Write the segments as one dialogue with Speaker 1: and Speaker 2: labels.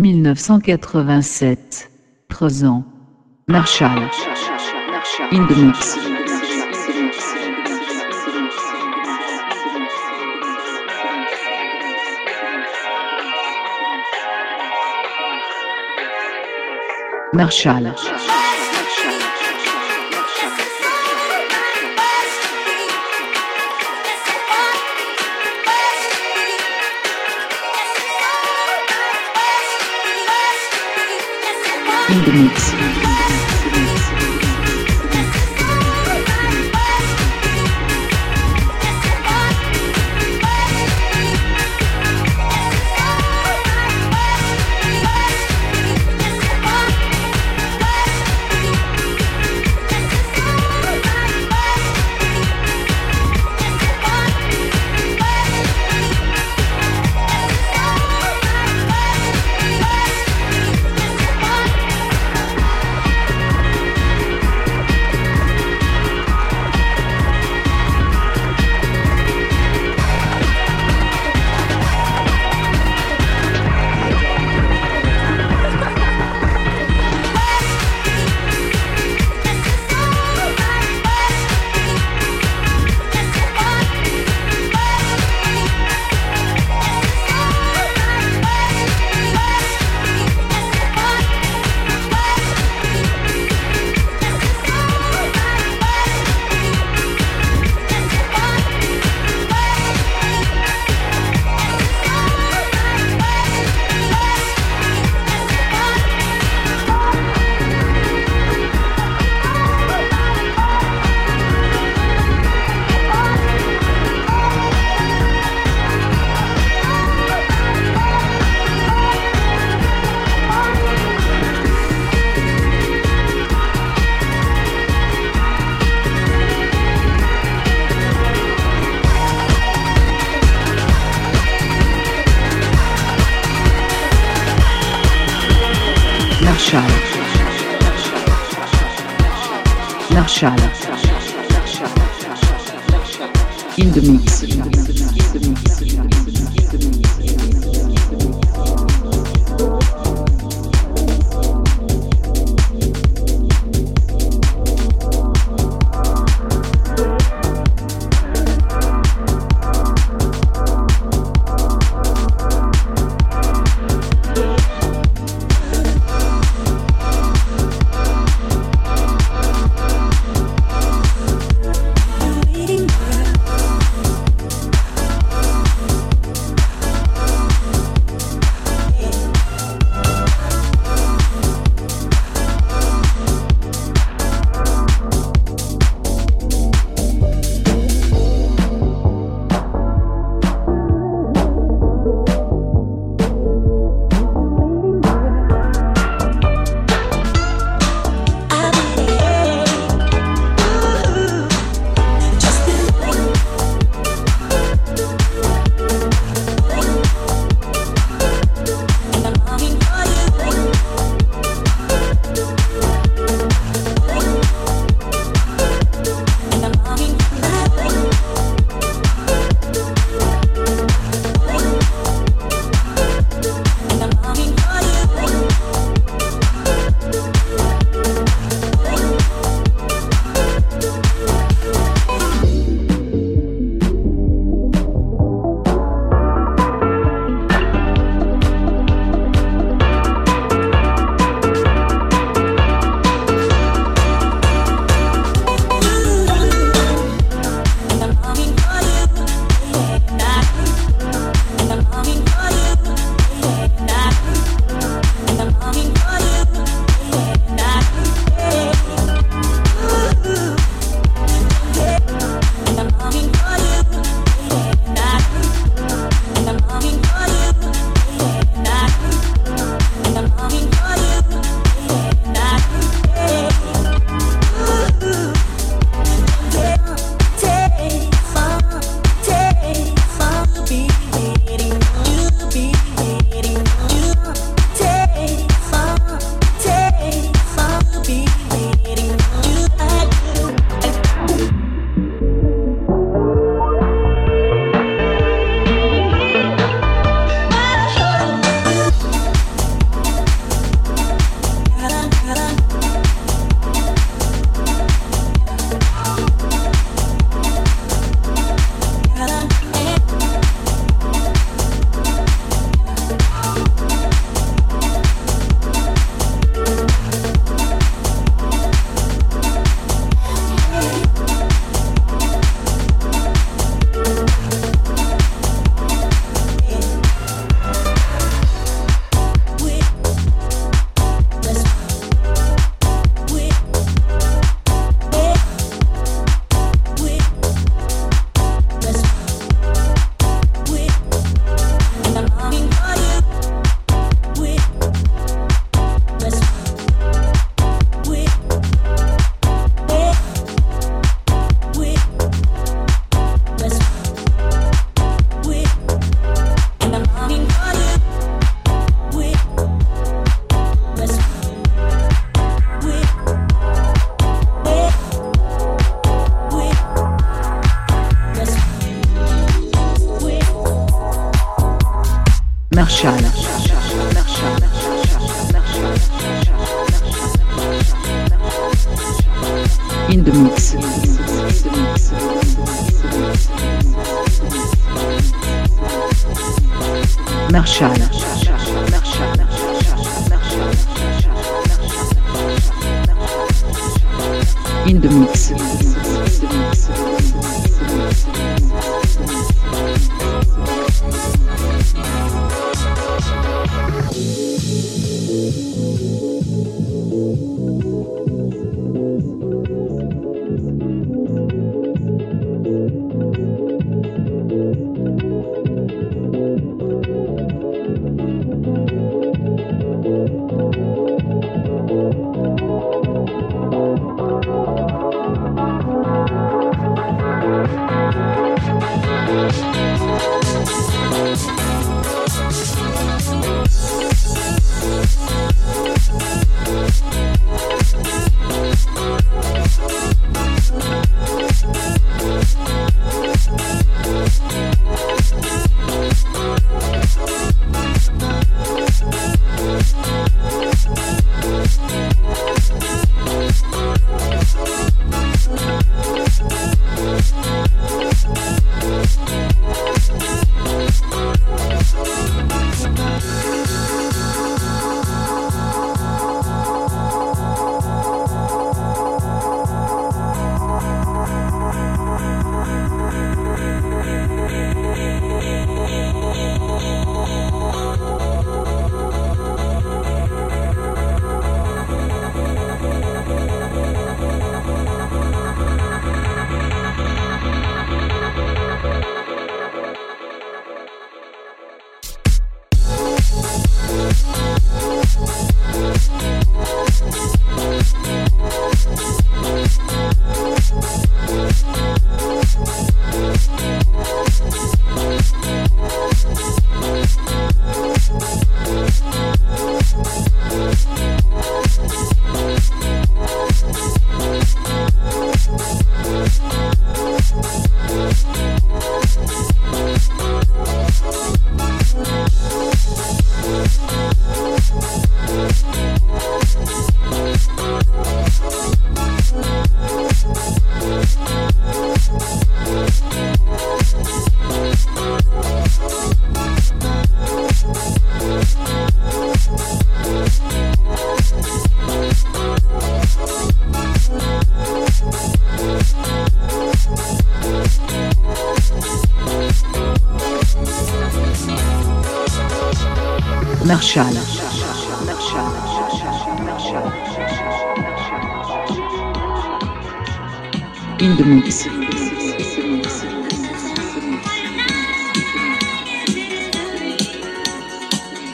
Speaker 1: 1987. Présent. Marshall. In the mix. Marshall. The mix. Marshall. In the mix.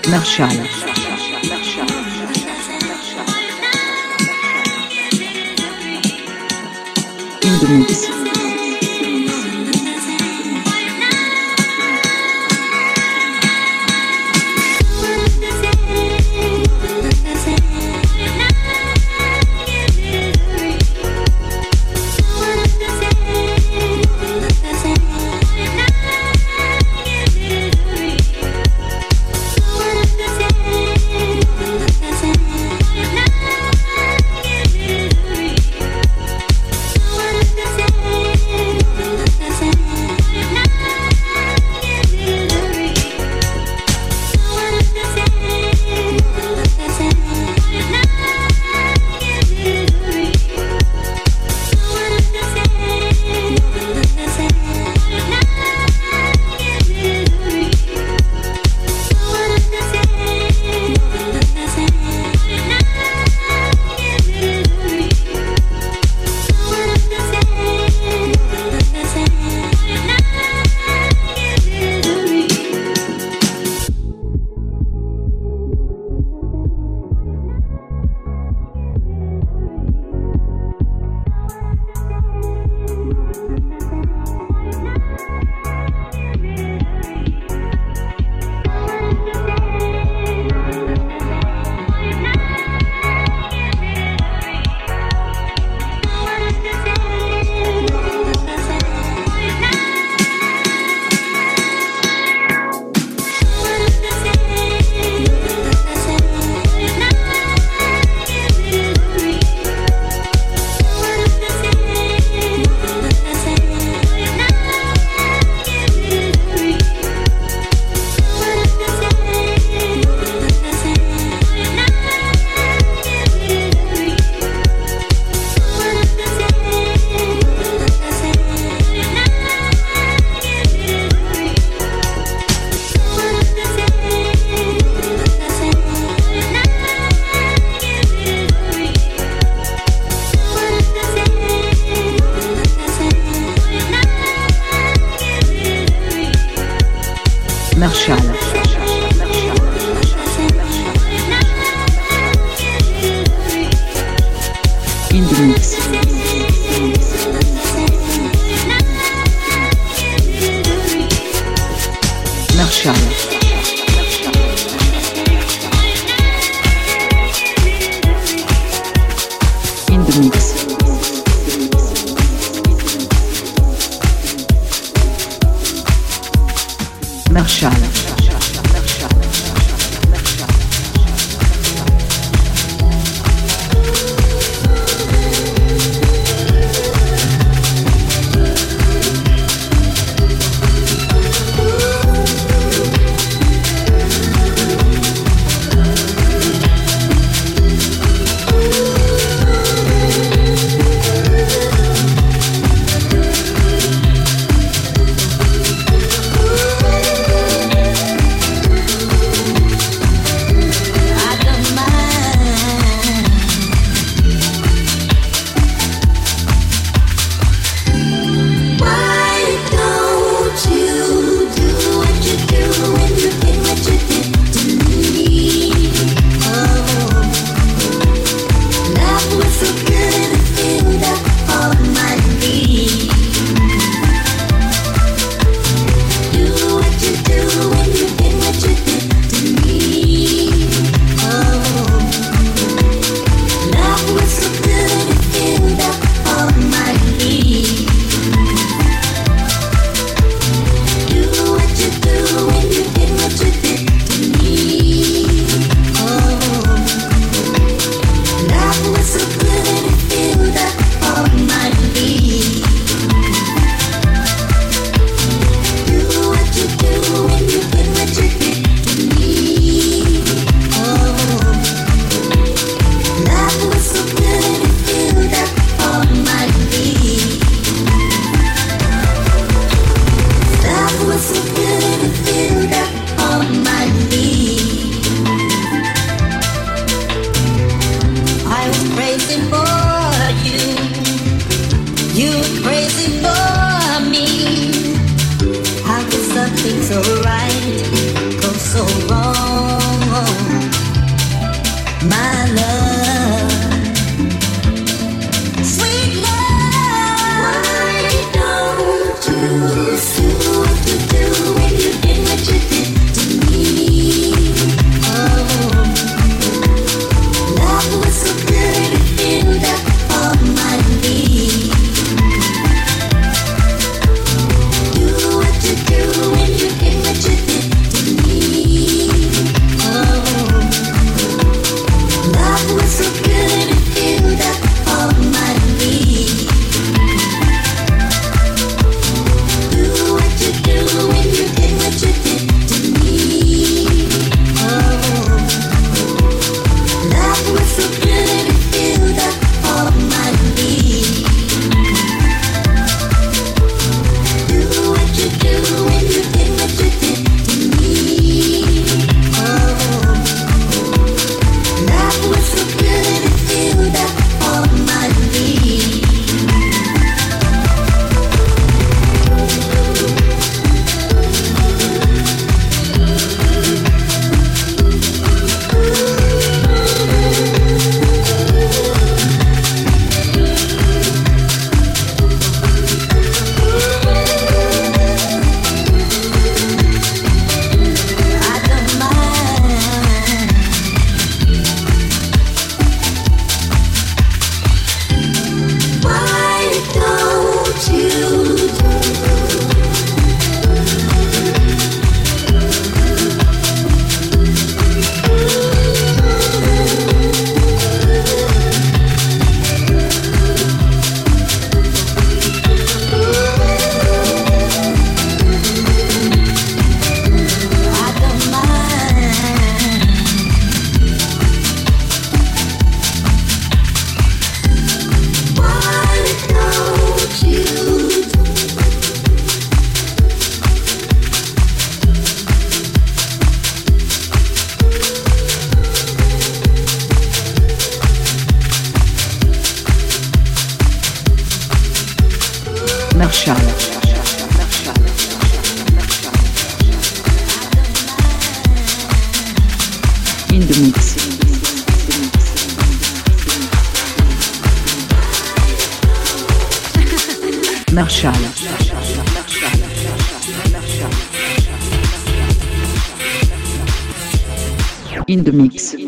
Speaker 1: Marshall. In. mix. Marshall. In the mix.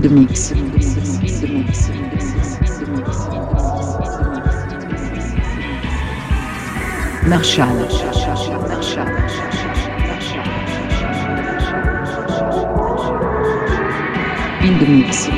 Speaker 1: The mix. Marshall. In the mix.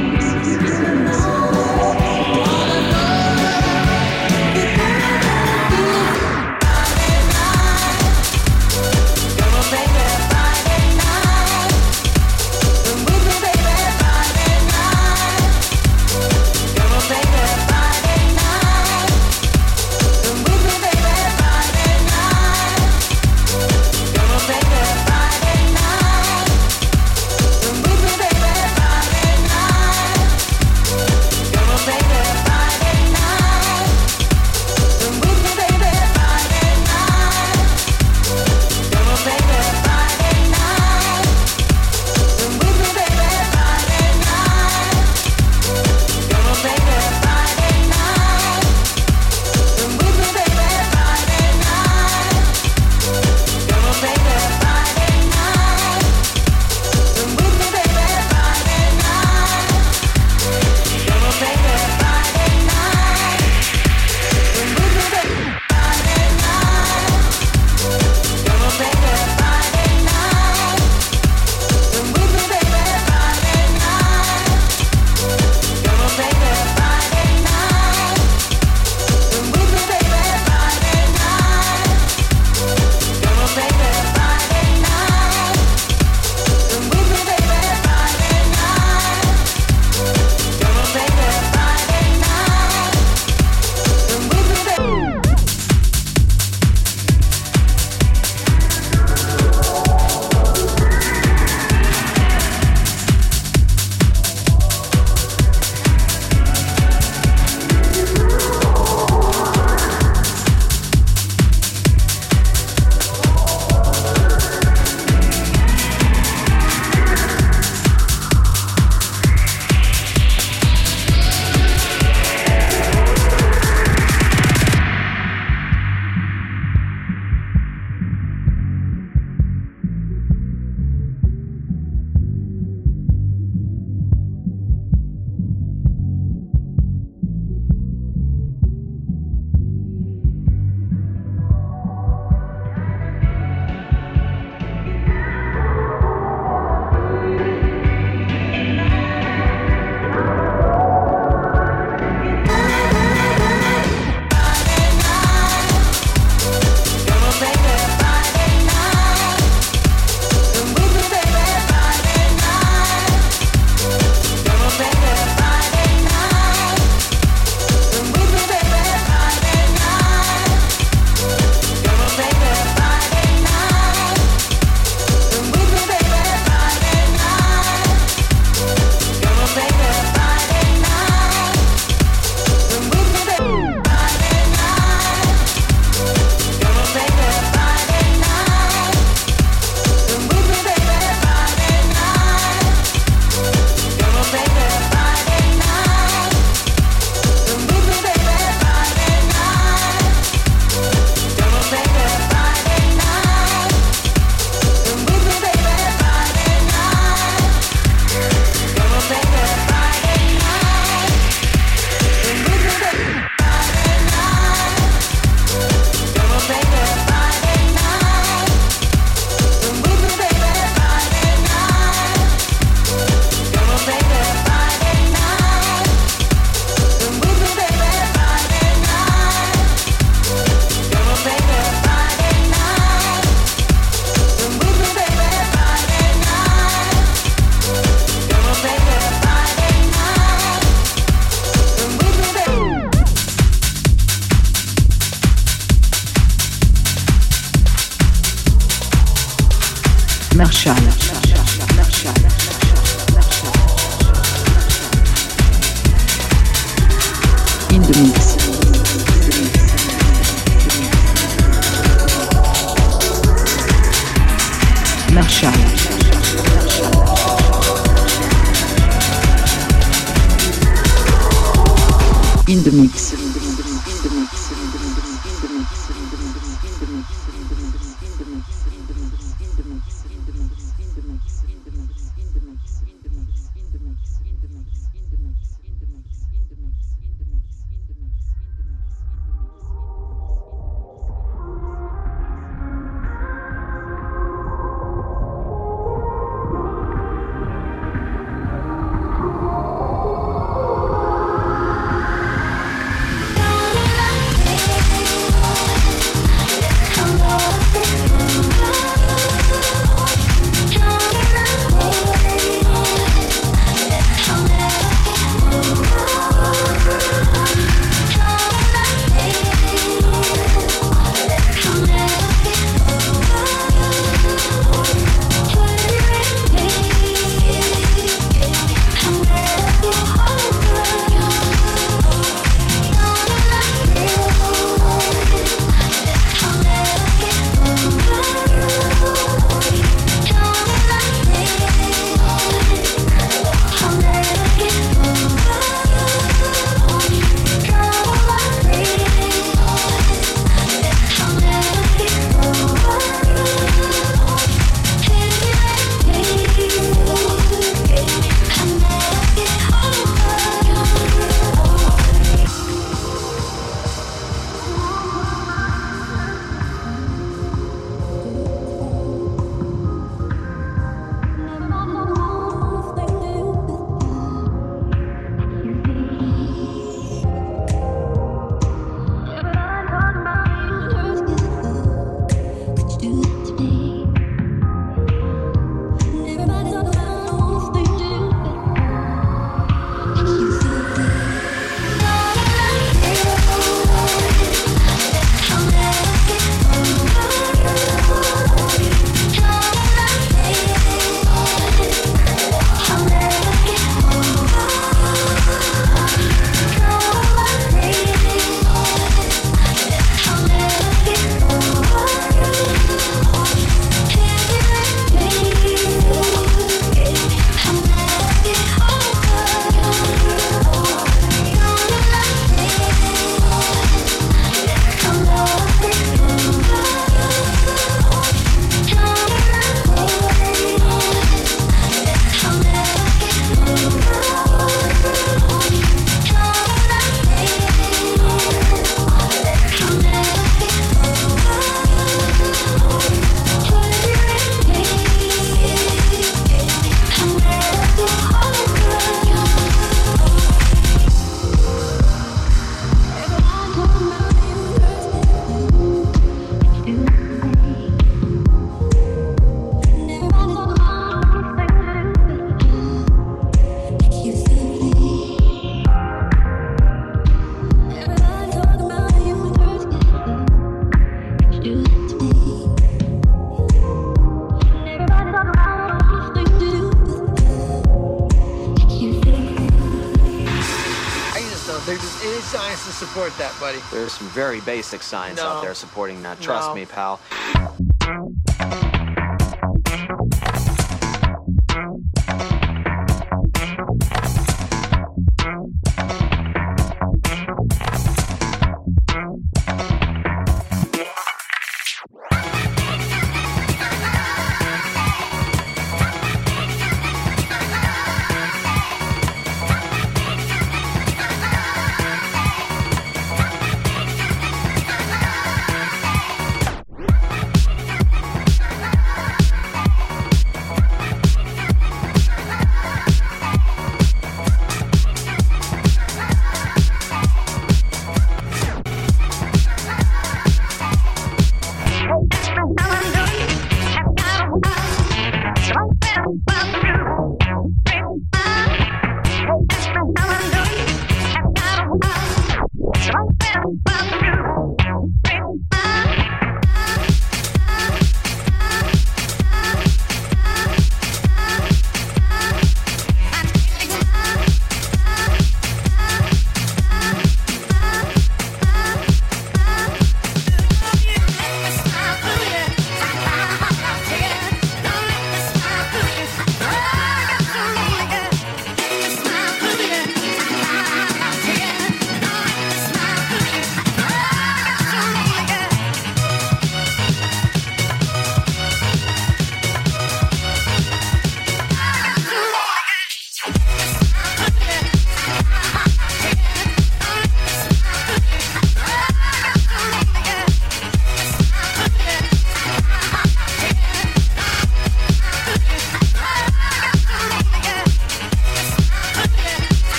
Speaker 2: Basic science
Speaker 3: No.
Speaker 2: out there supporting that. Trust
Speaker 3: No.
Speaker 2: me, pal.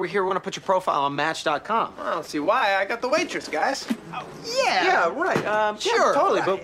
Speaker 4: We're here. We want to put your profile on Match.com.
Speaker 3: I don't see why. I got the waitress, guys.
Speaker 2: Yeah.
Speaker 4: Yeah, right. Um, yeah,
Speaker 2: Sure.
Speaker 4: totally. But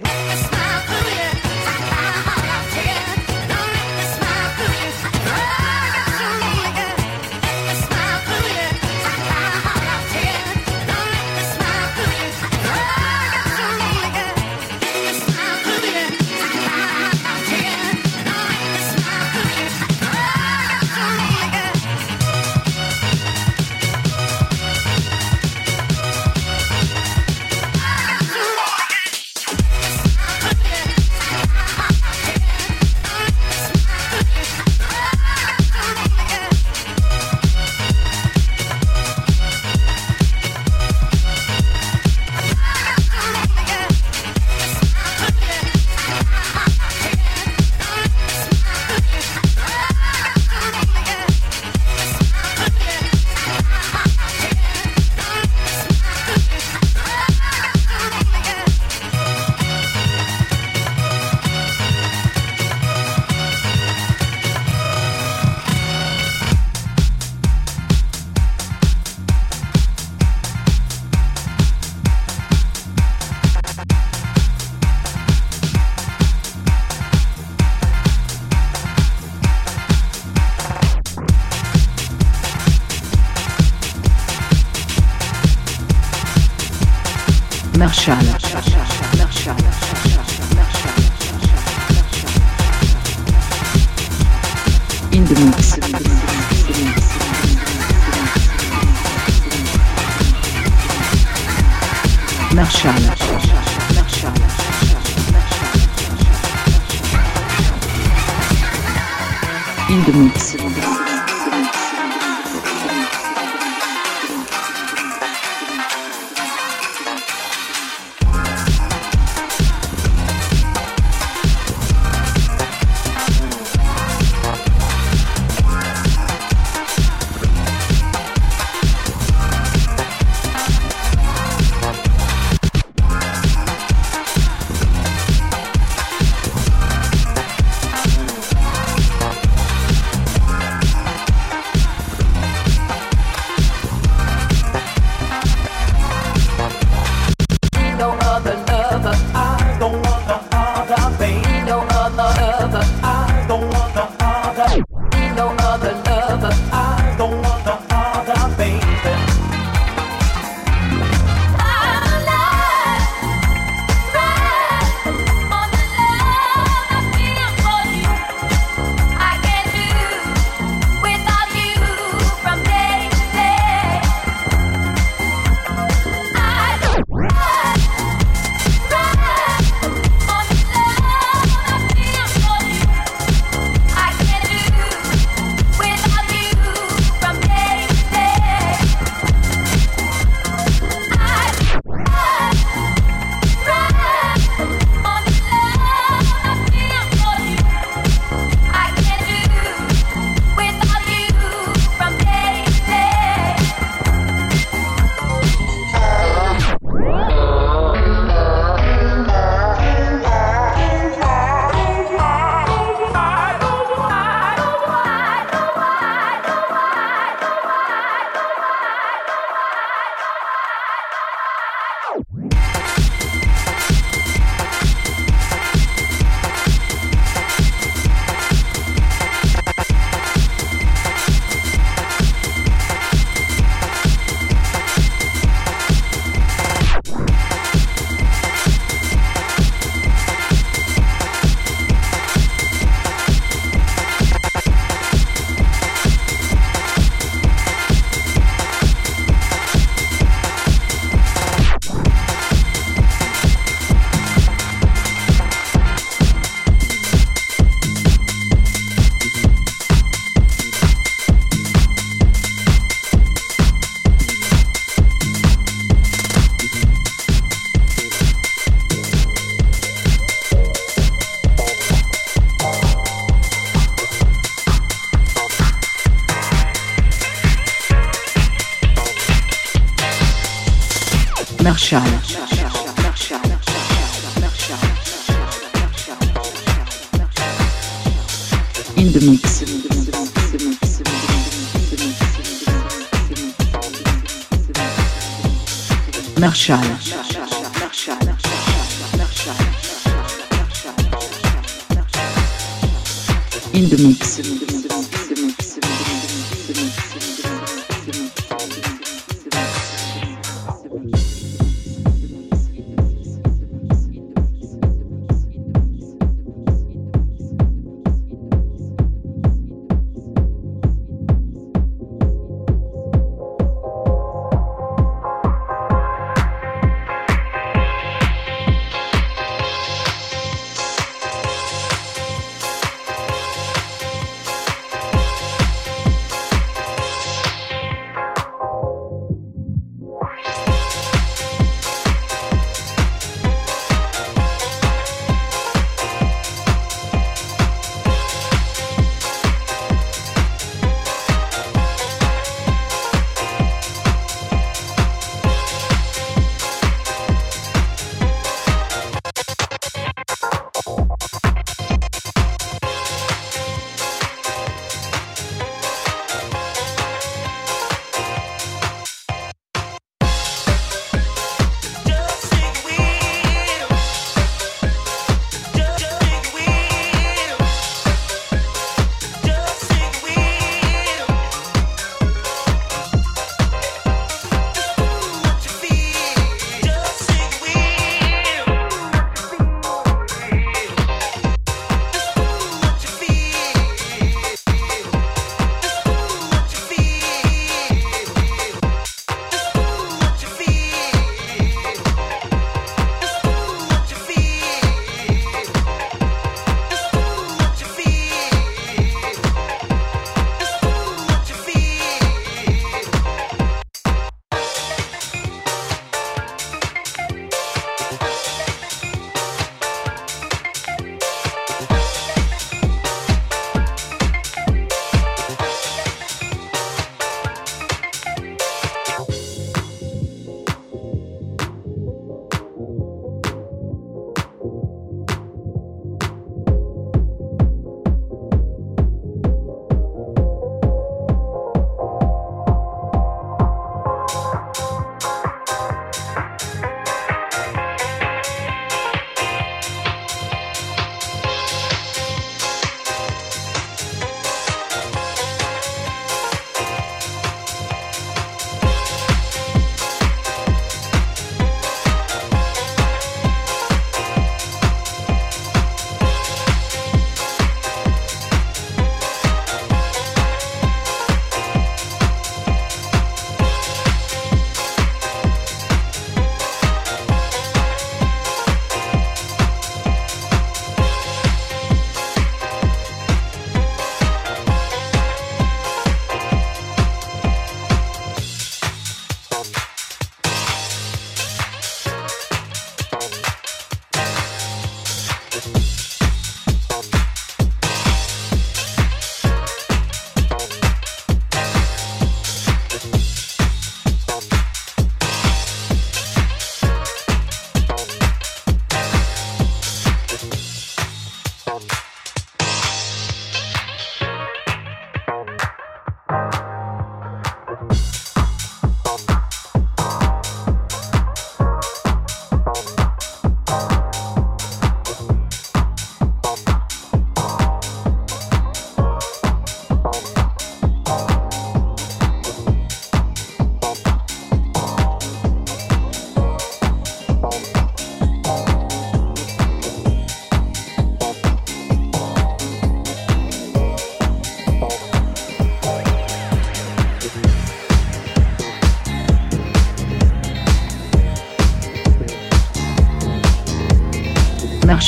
Speaker 1: Marshall. In the mix.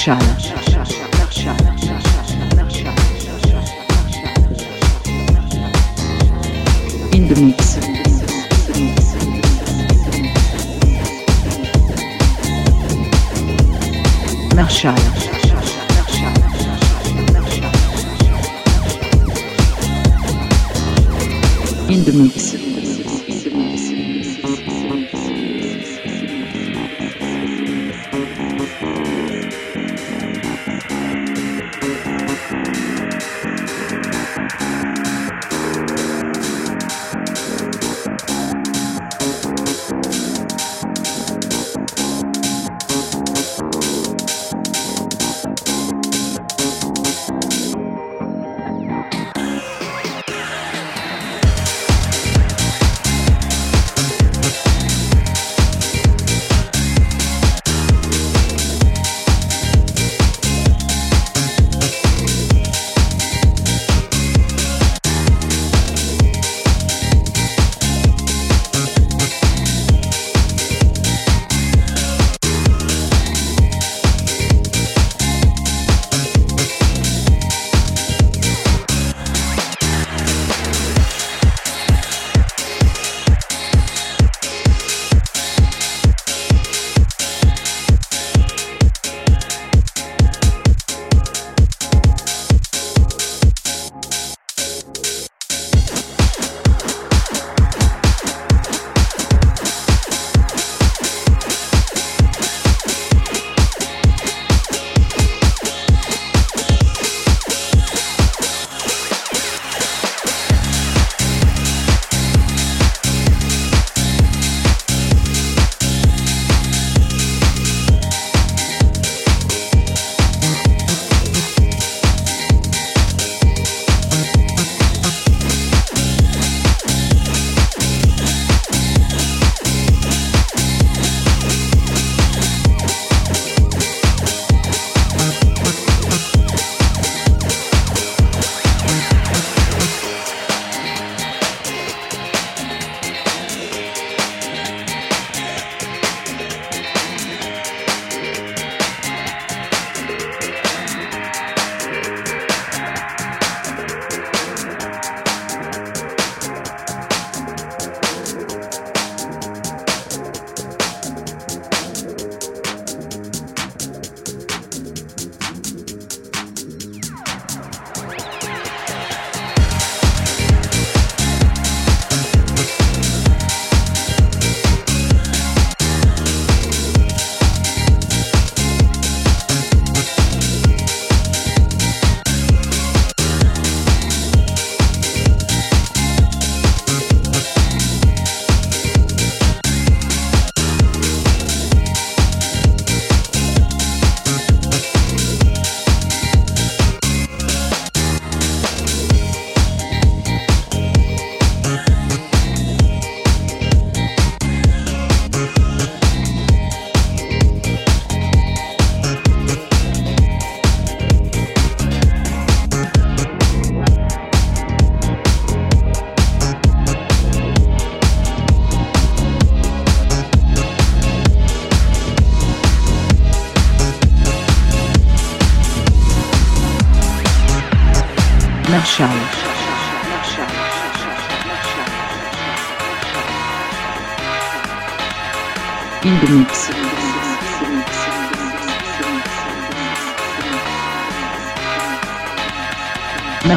Speaker 1: Marshall.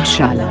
Speaker 1: Marshall.